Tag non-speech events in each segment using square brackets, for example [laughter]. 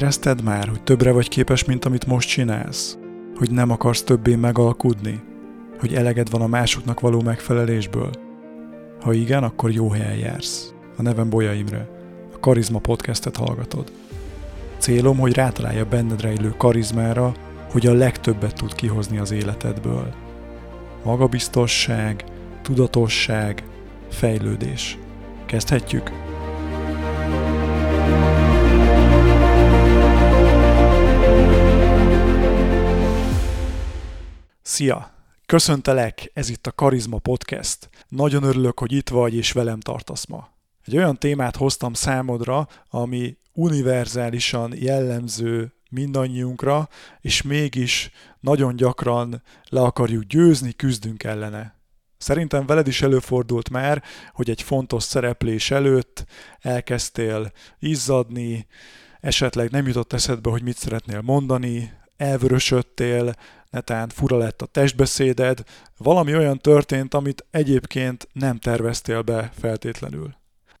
Érezted már, hogy többre vagy képes, mint amit most csinálsz? Hogy nem akarsz többé megalkudni? Hogy eleged van a másoknak való megfelelésből? Ha igen, akkor jó helyen jársz. A nevem Bolya Imre. A Karizma podcastet hallgatod. Célom, hogy rátalálja benned rejlő karizmára, hogy a legtöbbet tud kihozni az életedből. Magabiztosság, tudatosság, fejlődés. Kezdhetjük? Szia! Köszöntelek, ez itt a Karizma Podcast. Nagyon örülök, hogy itt vagy és velem tartasz ma. Egy olyan témát hoztam számodra, ami univerzálisan jellemző mindannyiunkra, és mégis nagyon gyakran le akarjuk győzni, küzdünk ellene. Szerintem veled is előfordult már, hogy egy fontos szereplés előtt elkezdtél izzadni, esetleg nem jutott eszedbe, hogy mit szeretnél mondani, elvörösödtél, netán fura lett a testbeszéded, valami olyan történt, amit egyébként nem terveztél be feltétlenül.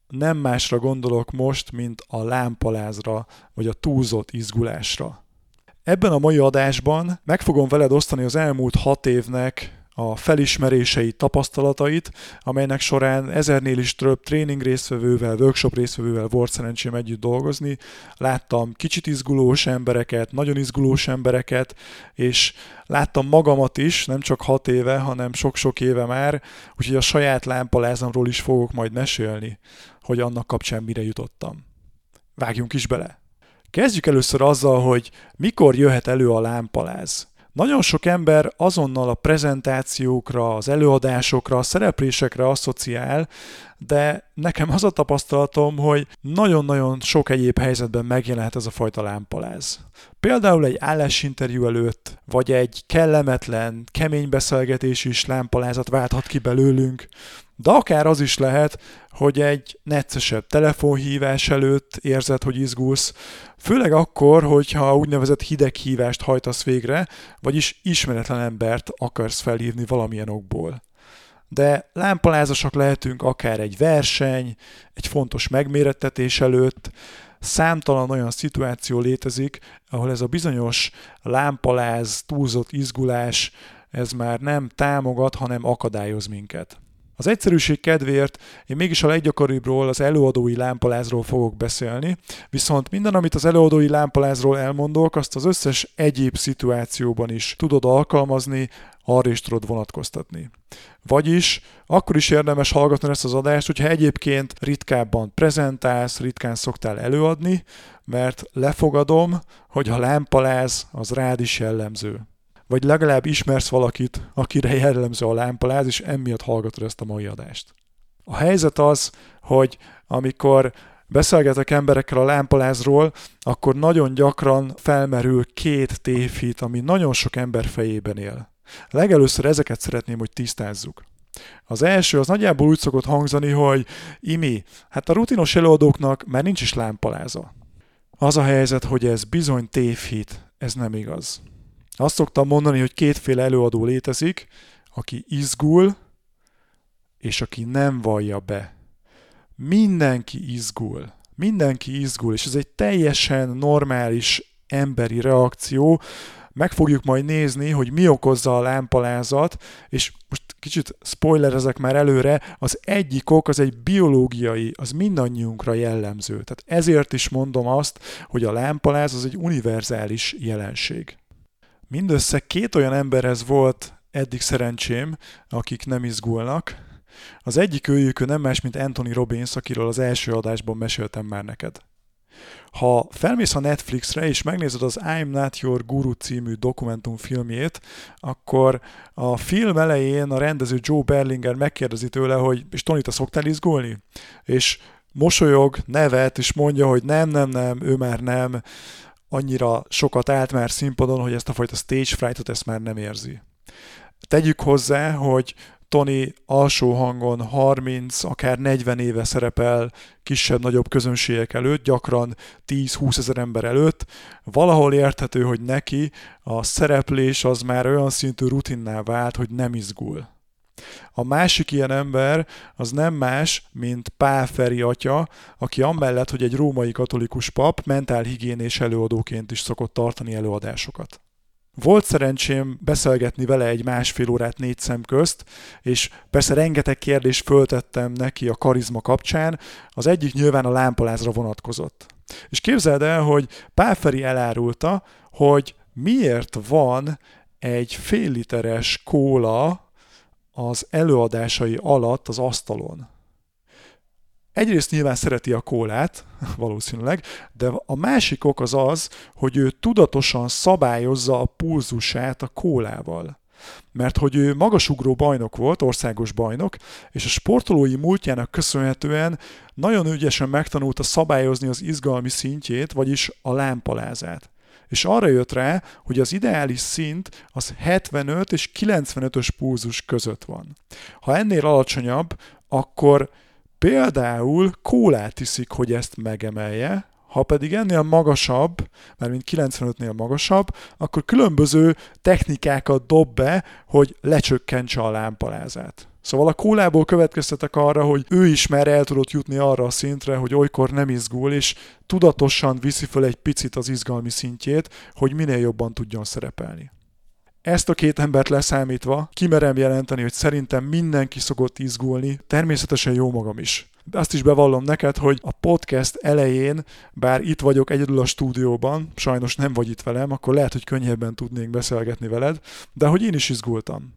Nem másra gondolok most, mint a lámpalázra, vagy a túlzott izgulásra. Ebben a mai adásban meg fogom veled osztani az elmúlt hat évnek a felismeréseit, tapasztalatait, amelynek során ezernél is több tréning résztvevővel, workshop résztvevővel volt szerencsém együtt dolgozni. Láttam kicsit izgulós embereket, nagyon izgulós embereket, és láttam magamat is, nem csak hat éve, hanem sok-sok éve már, úgyhogy a saját lámpalázamról is fogok majd mesélni, hogy annak kapcsán mire jutottam. Vágjunk is bele! Kezdjük először azzal, hogy mikor jöhet elő a lámpaláz. Nagyon sok ember azonnal a prezentációkra, az előadásokra, a szereplésekre asszociál, de nekem az a tapasztalatom, hogy nagyon-nagyon sok egyéb helyzetben megjelenhet ez a fajta lámpaláz. Például egy állásinterjú előtt, vagy egy kellemetlen, kemény beszélgetés is lámpalázat válthat ki belőlünk, de akár az is lehet, hogy egy neccesebb telefonhívás előtt érzed, hogy izgulsz, főleg akkor, hogyha úgynevezett hideghívást hajtasz végre, vagyis ismeretlen embert akarsz felhívni valamilyen okból. De lámpalázasak lehetünk akár egy verseny, egy fontos megmérettetés előtt, számtalan olyan szituáció létezik, ahol ez a bizonyos lámpaláz, túlzott izgulás, ez már nem támogat, hanem akadályoz minket. Az egyszerűség kedvéért én mégis a leggyakoribbról, az előadói lámpalázról fogok beszélni, viszont minden, amit az előadói lámpalázról elmondok, azt az összes egyéb szituációban is tudod alkalmazni, arra is tudod vonatkoztatni. Vagyis akkor is érdemes hallgatni ezt az adást, hogyha egyébként ritkábban prezentálsz, ritkán szoktál előadni, mert lefogadom, hogy a lámpaláz az rád is jellemző vagy legalább ismersz valakit, akire jellemző a lámpaláz, és emiatt hallgatod ezt a mai adást. A helyzet az, hogy amikor beszélgetek emberekkel a lámpalázról, akkor nagyon gyakran felmerül két tévhit, ami nagyon sok ember fejében él. Legelőször ezeket szeretném, hogy tisztázzuk. Az első az nagyjából úgy szokott hangzani, hogy Imi, hát a rutinos előadóknak már nincs is lámpaláza. Az a helyzet, hogy ez bizony tévhit, ez nem igaz. Azt szoktam mondani, hogy kétféle előadó létezik, aki izgul, és aki nem vallja be. Mindenki izgul. Mindenki izgul, és ez egy teljesen normális emberi reakció. Meg fogjuk majd nézni, hogy mi okozza a lámpalázat, és most kicsit spoilerezek már előre, az egyik ok az egy biológiai, az mindannyiunkra jellemző. Tehát ezért is mondom azt, hogy a lámpaláz az egy univerzális jelenség. Mindössze két olyan emberhez volt eddig szerencsém, akik nem izgulnak. Az egyik őjük nem más, mint Anthony Robbins, akiről az első adásban meséltem már neked. Ha felmész a Netflixre és megnézed az I'm Not Your Guru című dokumentumfilmjét, akkor a film elején a rendező Joe Berlinger megkérdezi tőle, hogy és Tony, te szoktál izgulni? És mosolyog, nevet, és mondja, hogy nem, nem, nem, ő már nem annyira sokat állt már színpadon, hogy ezt a fajta stage frightot ezt már nem érzi. Tegyük hozzá, hogy Tony alsó hangon 30, akár 40 éve szerepel kisebb-nagyobb közönségek előtt, gyakran 10-20 ezer ember előtt. Valahol érthető, hogy neki a szereplés az már olyan szintű rutinná vált, hogy nem izgul. A másik ilyen ember az nem más, mint Pál Feri atya, aki amellett, hogy egy római katolikus pap, mentálhigiénés előadóként is szokott tartani előadásokat. Volt szerencsém beszélgetni vele egy másfél órát négy szem közt, és persze rengeteg kérdést föltettem neki a karizma kapcsán, az egyik nyilván a lámpalázra vonatkozott. És képzeld el, hogy Feri elárulta, hogy miért van egy fél literes kóla az előadásai alatt az asztalon. Egyrészt nyilván szereti a kólát, [laughs] valószínűleg, de a másik ok az az, hogy ő tudatosan szabályozza a pulzusát a kólával. Mert hogy ő magasugró bajnok volt, országos bajnok, és a sportolói múltjának köszönhetően nagyon ügyesen megtanulta szabályozni az izgalmi szintjét, vagyis a lámpalázát és arra jött rá, hogy az ideális szint az 75 és 95-ös pulzus között van. Ha ennél alacsonyabb, akkor például kólát iszik, hogy ezt megemelje, ha pedig ennél magasabb, mert mint 95-nél magasabb, akkor különböző technikákat dob be, hogy lecsökkentse a lámpalázát. Szóval a kólából következtetek arra, hogy ő is már el tudott jutni arra a szintre, hogy olykor nem izgul, és tudatosan viszi föl egy picit az izgalmi szintjét, hogy minél jobban tudjon szerepelni. Ezt a két embert leszámítva kimerem jelenteni, hogy szerintem mindenki szokott izgulni, természetesen jó magam is. De azt is bevallom neked, hogy a podcast elején, bár itt vagyok egyedül a stúdióban, sajnos nem vagy itt velem, akkor lehet, hogy könnyebben tudnék beszélgetni veled, de hogy én is izgultam.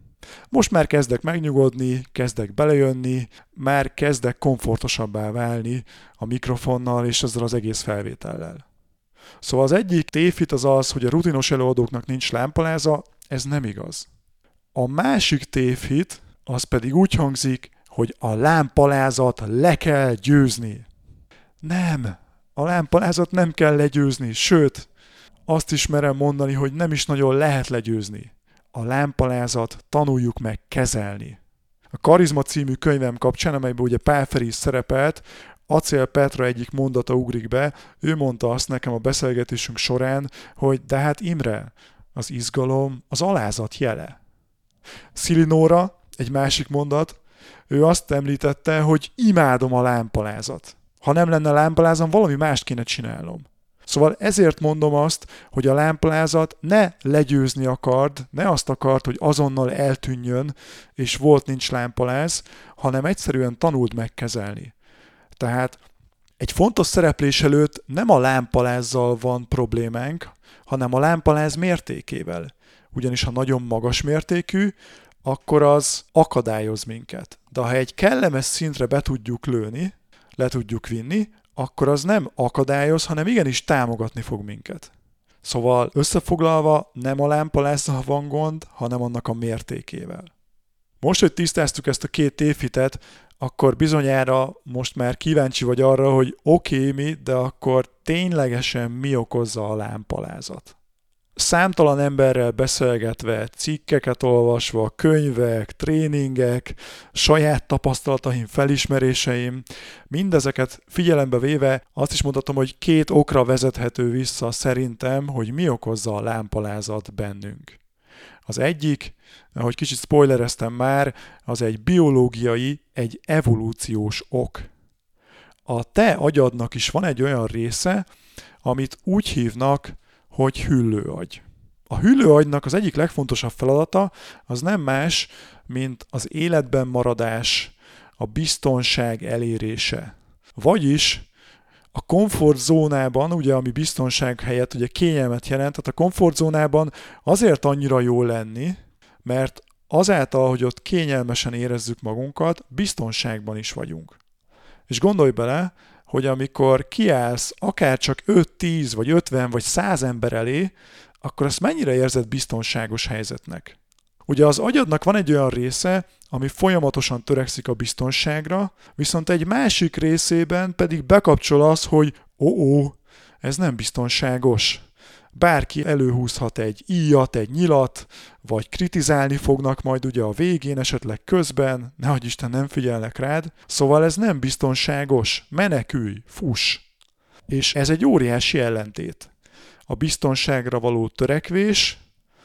Most már kezdek megnyugodni, kezdek belejönni, már kezdek komfortosabbá válni a mikrofonnal és ezzel az egész felvétellel. Szóval az egyik tévhit az az, hogy a rutinos előadóknak nincs lámpaláza, ez nem igaz. A másik tévhit az pedig úgy hangzik, hogy a lámpalázat le kell győzni. Nem, a lámpalázat nem kell legyőzni, sőt, azt is merem mondani, hogy nem is nagyon lehet legyőzni a lámpalázat tanuljuk meg kezelni. A Karizma című könyvem kapcsán, amelyben ugye Pál Feri is szerepelt, Acél Petra egyik mondata ugrik be, ő mondta azt nekem a beszélgetésünk során, hogy de hát Imre, az izgalom az alázat jele. Szilinóra, egy másik mondat, ő azt említette, hogy imádom a lámpalázat. Ha nem lenne lámpalázam, valami mást kéne csinálnom. Szóval ezért mondom azt, hogy a lámplázat ne legyőzni akard, ne azt akart, hogy azonnal eltűnjön, és volt nincs lámpaláz, hanem egyszerűen tanuld megkezelni. Tehát egy fontos szereplés előtt nem a lámpalázzal van problémánk, hanem a lámpaláz mértékével. Ugyanis ha nagyon magas mértékű, akkor az akadályoz minket. De ha egy kellemes szintre be tudjuk lőni, le tudjuk vinni, akkor az nem akadályoz, hanem igenis támogatni fog minket. Szóval összefoglalva nem a lámpalázzal van gond, hanem annak a mértékével. Most, hogy tisztáztuk ezt a két tévhitet, akkor bizonyára most már kíváncsi vagy arra, hogy oké okay, mi, de akkor ténylegesen mi okozza a lámpalázat számtalan emberrel beszélgetve, cikkeket olvasva, könyvek, tréningek, saját tapasztalataim, felismeréseim, mindezeket figyelembe véve azt is mondhatom, hogy két okra vezethető vissza szerintem, hogy mi okozza a lámpalázat bennünk. Az egyik, ahogy kicsit spoilereztem már, az egy biológiai, egy evolúciós ok. A te agyadnak is van egy olyan része, amit úgy hívnak, hogy hüllőagy. A hüllőagynak az egyik legfontosabb feladata az nem más, mint az életben maradás, a biztonság elérése. Vagyis a komfortzónában, ugye ami biztonság helyett ugye kényelmet jelent, tehát a komfortzónában azért annyira jó lenni, mert azáltal, hogy ott kényelmesen érezzük magunkat, biztonságban is vagyunk. És gondolj bele, hogy amikor kiállsz akár csak 5-10 vagy 50 vagy 100 ember elé, akkor azt mennyire érzed biztonságos helyzetnek? Ugye az agyadnak van egy olyan része, ami folyamatosan törekszik a biztonságra, viszont egy másik részében pedig bekapcsol az, hogy ó, ez nem biztonságos bárki előhúzhat egy íjat, egy nyilat, vagy kritizálni fognak majd ugye a végén, esetleg közben, nehogy Isten nem figyelnek rád. Szóval ez nem biztonságos, menekülj, fuss. És ez egy óriási ellentét. A biztonságra való törekvés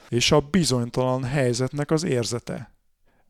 és a bizonytalan helyzetnek az érzete.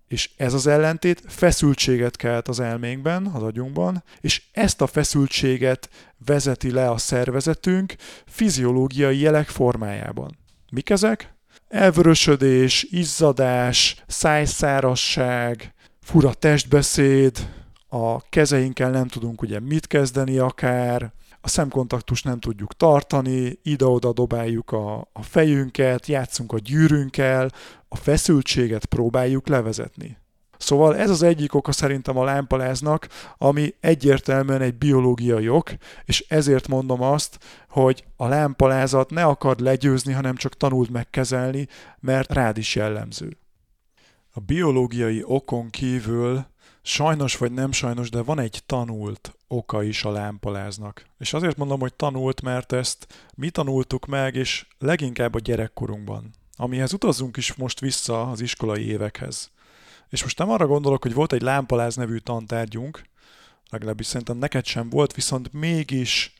És ez az ellentét feszültséget kelt az elménkben, az agyunkban, és ezt a feszültséget vezeti le a szervezetünk fiziológiai jelek formájában. Mik ezek? Elvörösödés, izzadás, szájszárasság, fura testbeszéd, a kezeinkkel nem tudunk ugye mit kezdeni akár, a szemkontaktust nem tudjuk tartani, ide-oda dobáljuk a, a fejünket, játszunk a gyűrünkkel, a feszültséget próbáljuk levezetni. Szóval ez az egyik oka szerintem a lámpaláznak, ami egyértelműen egy biológiai ok, és ezért mondom azt, hogy a lámpalázat ne akard legyőzni, hanem csak tanuld megkezelni, mert rád is jellemző. A biológiai okon kívül sajnos vagy nem sajnos, de van egy tanult oka is a lámpaláznak. És azért mondom, hogy tanult, mert ezt mi tanultuk meg, és leginkább a gyerekkorunkban. Amihez utazunk is most vissza az iskolai évekhez. És most nem arra gondolok, hogy volt egy lámpaláz nevű tantárgyunk, legalábbis szerintem neked sem volt, viszont mégis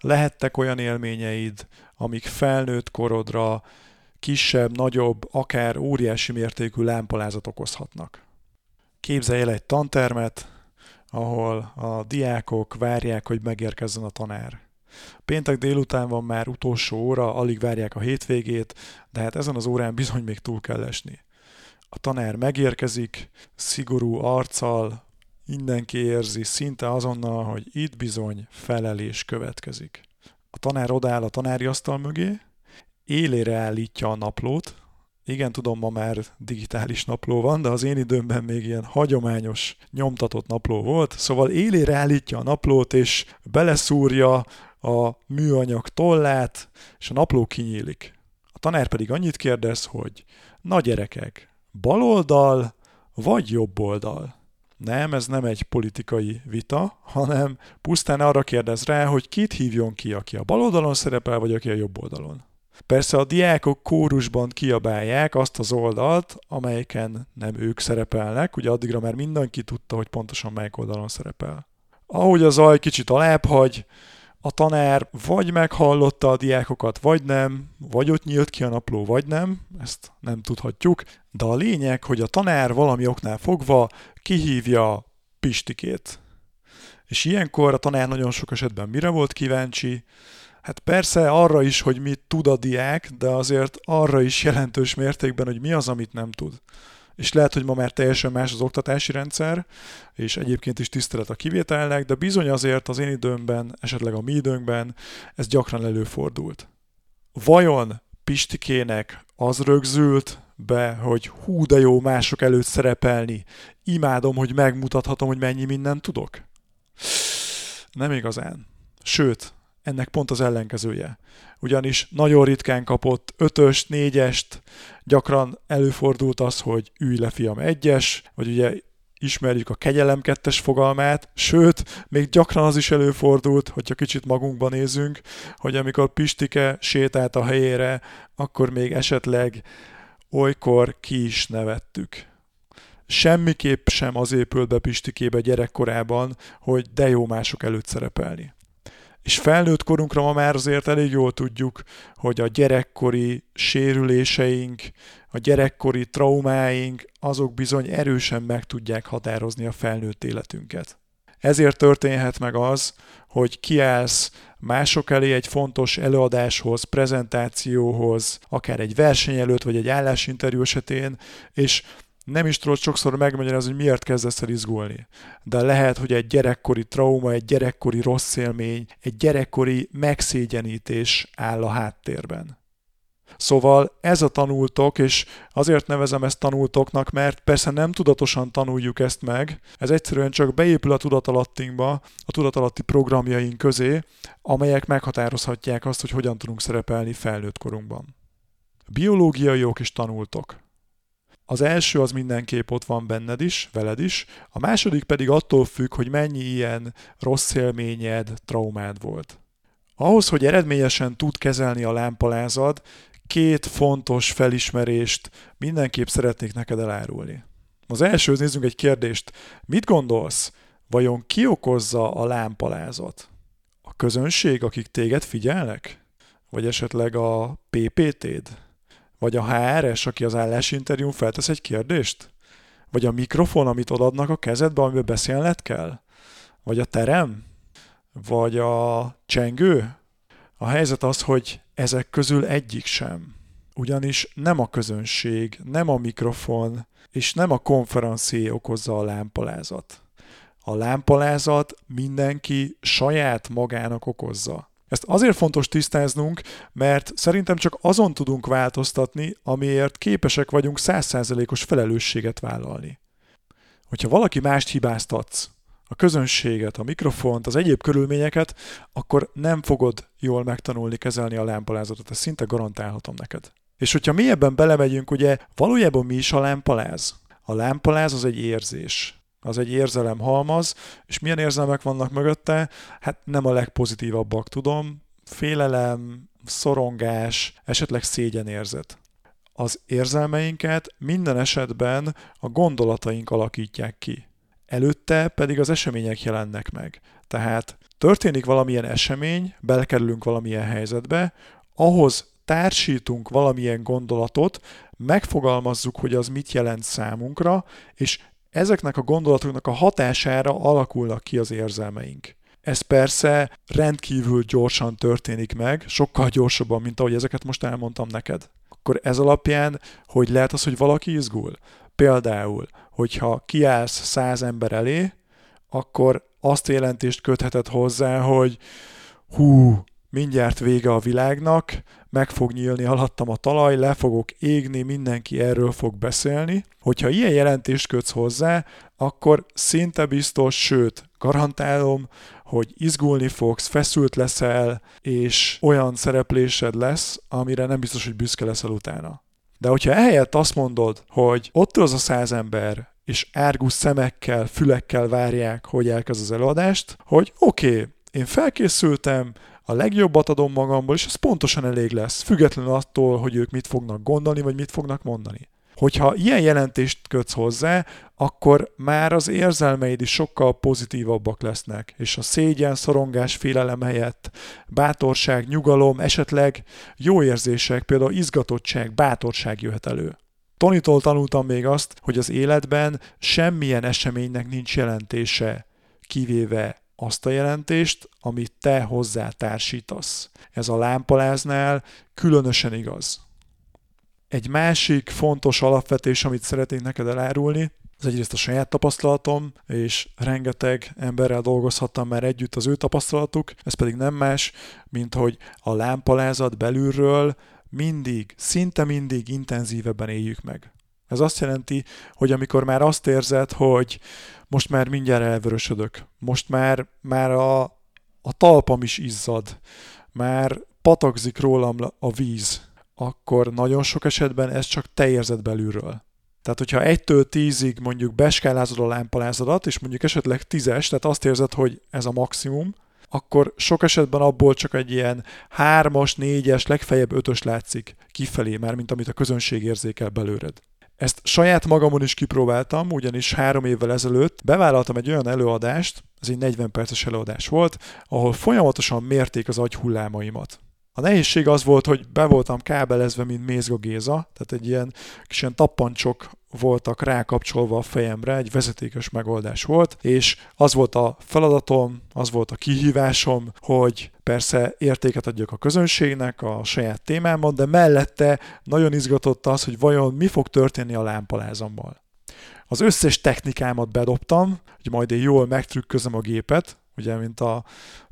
lehettek olyan élményeid, amik felnőtt korodra kisebb, nagyobb, akár óriási mértékű lámpalázat okozhatnak. Képzelj el egy tantermet, ahol a diákok várják, hogy megérkezzen a tanár. Péntek délután van már utolsó óra, alig várják a hétvégét, de hát ezen az órán bizony még túl kell esni. A tanár megérkezik, szigorú arccal, mindenki érzi szinte azonnal, hogy itt bizony felelés következik. A tanár odáll a tanári asztal mögé, élére állítja a naplót, igen, tudom, ma már digitális napló van, de az én időmben még ilyen hagyományos, nyomtatott napló volt, szóval élére állítja a naplót, és beleszúrja a műanyag tollát, és a napló kinyílik. A tanár pedig annyit kérdez, hogy na gyerekek, baloldal vagy jobb oldal? Nem, ez nem egy politikai vita, hanem pusztán arra kérdez rá, hogy kit hívjon ki, aki a bal oldalon szerepel, vagy aki a jobb oldalon. Persze a diákok kórusban kiabálják azt az oldalt, amelyiken nem ők szerepelnek, ugye addigra már mindenki tudta, hogy pontosan melyik oldalon szerepel. Ahogy a zaj kicsit alább hagy, a tanár vagy meghallotta a diákokat, vagy nem, vagy ott nyílt ki a napló, vagy nem, ezt nem tudhatjuk, de a lényeg, hogy a tanár valami oknál fogva kihívja Pistikét. És ilyenkor a tanár nagyon sok esetben mire volt kíváncsi? Hát persze arra is, hogy mit tud a diák, de azért arra is jelentős mértékben, hogy mi az, amit nem tud. És lehet, hogy ma már teljesen más az oktatási rendszer, és egyébként is tisztelet a kivételnek, de bizony azért az én időmben, esetleg a mi időnkben ez gyakran előfordult. Vajon Pistikének az rögzült be, hogy hú de jó mások előtt szerepelni, imádom, hogy megmutathatom, hogy mennyi mindent tudok? Nem igazán. Sőt, ennek pont az ellenkezője. Ugyanis nagyon ritkán kapott ötöst, négyest, gyakran előfordult az, hogy ülj le fiam egyes, vagy ugye ismerjük a kegyelem kettes fogalmát, sőt, még gyakran az is előfordult, hogyha kicsit magunkban nézünk, hogy amikor Pistike sétált a helyére, akkor még esetleg olykor ki is nevettük. Semmiképp sem az épült be Pistikébe gyerekkorában, hogy de jó mások előtt szerepelni. És felnőtt korunkra ma már azért elég jól tudjuk, hogy a gyerekkori sérüléseink, a gyerekkori traumáink, azok bizony erősen meg tudják határozni a felnőtt életünket. Ezért történhet meg az, hogy kiállsz mások elé egy fontos előadáshoz, prezentációhoz, akár egy verseny előtt, vagy egy állásinterjú esetén, és nem is tudod sokszor megmagyarázni, hogy miért kezdesz el izgulni. De lehet, hogy egy gyerekkori trauma, egy gyerekkori rossz élmény, egy gyerekkori megszégyenítés áll a háttérben. Szóval ez a tanultok, és azért nevezem ezt tanultoknak, mert persze nem tudatosan tanuljuk ezt meg, ez egyszerűen csak beépül a tudatalattinkba, a tudatalatti programjaink közé, amelyek meghatározhatják azt, hogy hogyan tudunk szerepelni felnőtt korunkban. Biológiai ok is tanultok. Az első az mindenképp ott van benned is, veled is, a második pedig attól függ, hogy mennyi ilyen rossz élményed, traumád volt. Ahhoz, hogy eredményesen tud kezelni a lámpalázad, két fontos felismerést mindenképp szeretnék neked elárulni. Az első, nézzünk egy kérdést. Mit gondolsz? Vajon ki okozza a lámpalázat? A közönség, akik téged figyelnek? Vagy esetleg a PPT-d? Vagy a HRS, aki az állásinterjún feltesz egy kérdést? Vagy a mikrofon, amit odaadnak a kezedbe, amiben beszélned kell? Vagy a terem? Vagy a csengő? A helyzet az, hogy ezek közül egyik sem. Ugyanis nem a közönség, nem a mikrofon, és nem a konferencié okozza a lámpalázat. A lámpalázat mindenki saját magának okozza. Ezt azért fontos tisztáznunk, mert szerintem csak azon tudunk változtatni, amiért képesek vagyunk százszázalékos felelősséget vállalni. Hogyha valaki mást hibáztatsz, a közönséget, a mikrofont, az egyéb körülményeket, akkor nem fogod jól megtanulni kezelni a lámpalázatot. Ezt szinte garantálhatom neked. És hogyha mi ebben belemegyünk, ugye valójában mi is a lámpaláz? A lámpaláz az egy érzés. Az egy érzelem halmaz, és milyen érzelmek vannak mögötte? Hát nem a legpozitívabbak, tudom. Félelem, szorongás, esetleg szégyenérzet. Az érzelmeinket minden esetben a gondolataink alakítják ki. Előtte pedig az események jelennek meg. Tehát történik valamilyen esemény, belekerülünk valamilyen helyzetbe, ahhoz társítunk valamilyen gondolatot, megfogalmazzuk, hogy az mit jelent számunkra, és ezeknek a gondolatoknak a hatására alakulnak ki az érzelmeink. Ez persze rendkívül gyorsan történik meg, sokkal gyorsabban, mint ahogy ezeket most elmondtam neked. Akkor ez alapján, hogy lehet az, hogy valaki izgul? Például, hogyha kiállsz száz ember elé, akkor azt jelentést kötheted hozzá, hogy hú, mindjárt vége a világnak, meg fog nyílni alattam a talaj, le fogok égni, mindenki erről fog beszélni. Hogyha ilyen jelentést kötsz hozzá, akkor szinte biztos, sőt, garantálom, hogy izgulni fogsz, feszült leszel, és olyan szereplésed lesz, amire nem biztos, hogy büszke leszel utána. De hogyha ehelyett azt mondod, hogy ott az a száz ember, és árgus szemekkel, fülekkel várják, hogy elkezd az előadást, hogy oké, okay, én felkészültem, a legjobbat adom magamból, és ez pontosan elég lesz, függetlenül attól, hogy ők mit fognak gondolni, vagy mit fognak mondani. Hogyha ilyen jelentést kötsz hozzá, akkor már az érzelmeid is sokkal pozitívabbak lesznek, és a szégyen, szorongás, félelem helyett bátorság, nyugalom, esetleg jó érzések, például izgatottság, bátorság jöhet elő. Tonitól tanultam még azt, hogy az életben semmilyen eseménynek nincs jelentése, kivéve azt a jelentést, amit te hozzá társítasz. Ez a lámpaláznál különösen igaz. Egy másik fontos alapvetés, amit szeretnék neked elárulni, az egyrészt a saját tapasztalatom, és rengeteg emberrel dolgozhattam már együtt az ő tapasztalatuk, ez pedig nem más, mint hogy a lámpalázat belülről mindig, szinte mindig intenzívebben éljük meg. Ez azt jelenti, hogy amikor már azt érzed, hogy most már mindjárt elvörösödök, most már, már a, a talpam is izzad, már patakzik rólam a víz, akkor nagyon sok esetben ez csak te érzed belülről. Tehát, hogyha egytől tízig mondjuk beskálázod a lámpalázadat, és mondjuk esetleg tízes, tehát azt érzed, hogy ez a maximum, akkor sok esetben abból csak egy ilyen hármas, négyes, legfeljebb ötös látszik kifelé, már mint amit a közönség érzékel belőled. Ezt saját magamon is kipróbáltam, ugyanis három évvel ezelőtt bevállaltam egy olyan előadást, ez egy 40 perces előadás volt, ahol folyamatosan mérték az agyhullámaimat. A nehézség az volt, hogy be voltam kábelezve, mint Mézga Géza, tehát egy ilyen kis ilyen tappancsok voltak rákapcsolva a fejemre, egy vezetékes megoldás volt, és az volt a feladatom, az volt a kihívásom, hogy persze értéket adjak a közönségnek, a saját témámon, de mellette nagyon izgatott az, hogy vajon mi fog történni a lámpalázammal. Az összes technikámat bedobtam, hogy majd én jól megtrükközöm a gépet, ugye, mint a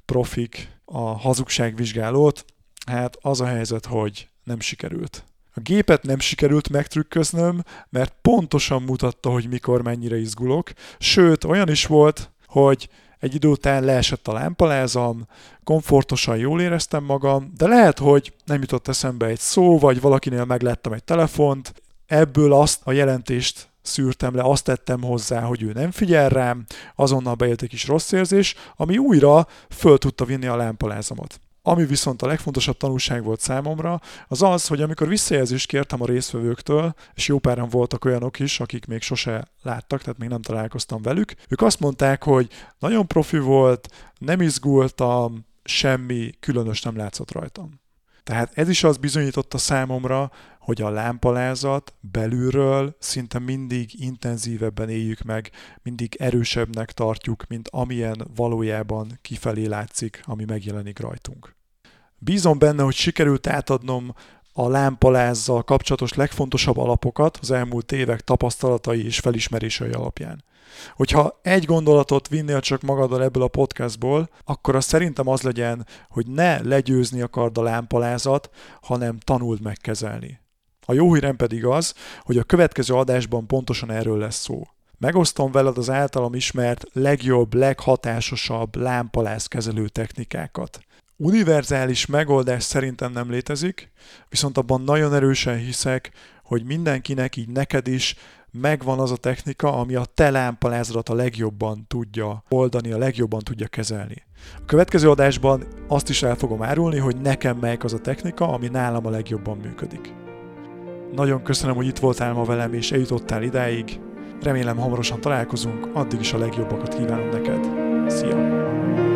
profik a hazugságvizsgálót, hát az a helyzet, hogy nem sikerült. A gépet nem sikerült megtrükköznöm, mert pontosan mutatta, hogy mikor mennyire izgulok, sőt, olyan is volt, hogy egy idő után leesett a lámpalázam, komfortosan jól éreztem magam, de lehet, hogy nem jutott eszembe egy szó, vagy valakinél meglettem egy telefont, ebből azt a jelentést szűrtem le, azt tettem hozzá, hogy ő nem figyel rám, azonnal bejött egy kis rossz érzés, ami újra föl tudta vinni a lámpalázamat. Ami viszont a legfontosabb tanulság volt számomra, az az, hogy amikor visszajelzést kértem a résztvevőktől, és jó páran voltak olyanok is, akik még sose láttak, tehát még nem találkoztam velük, ők azt mondták, hogy nagyon profi volt, nem izgultam, semmi különös nem látszott rajtam. Tehát ez is az bizonyította számomra, hogy a lámpalázat belülről szinte mindig intenzívebben éljük meg, mindig erősebbnek tartjuk, mint amilyen valójában kifelé látszik, ami megjelenik rajtunk. Bízom benne, hogy sikerült átadnom a lámpalázzal kapcsolatos legfontosabb alapokat az elmúlt évek tapasztalatai és felismerései alapján. Hogyha egy gondolatot vinnél csak magaddal ebből a podcastból, akkor az szerintem az legyen, hogy ne legyőzni akard a lámpalázat, hanem tanuld megkezelni. A jó hírem pedig az, hogy a következő adásban pontosan erről lesz szó. Megosztom veled az általam ismert legjobb, leghatásosabb lámpalázkezelő technikákat. Univerzális megoldás szerintem nem létezik, viszont abban nagyon erősen hiszek, hogy mindenkinek, így neked is megvan az a technika, ami a te lámpalázadat a legjobban tudja oldani, a legjobban tudja kezelni. A következő adásban azt is el fogom árulni, hogy nekem melyik az a technika, ami nálam a legjobban működik. Nagyon köszönöm, hogy itt voltál ma velem és eljutottál idáig. Remélem hamarosan találkozunk, addig is a legjobbakat kívánom neked. Szia!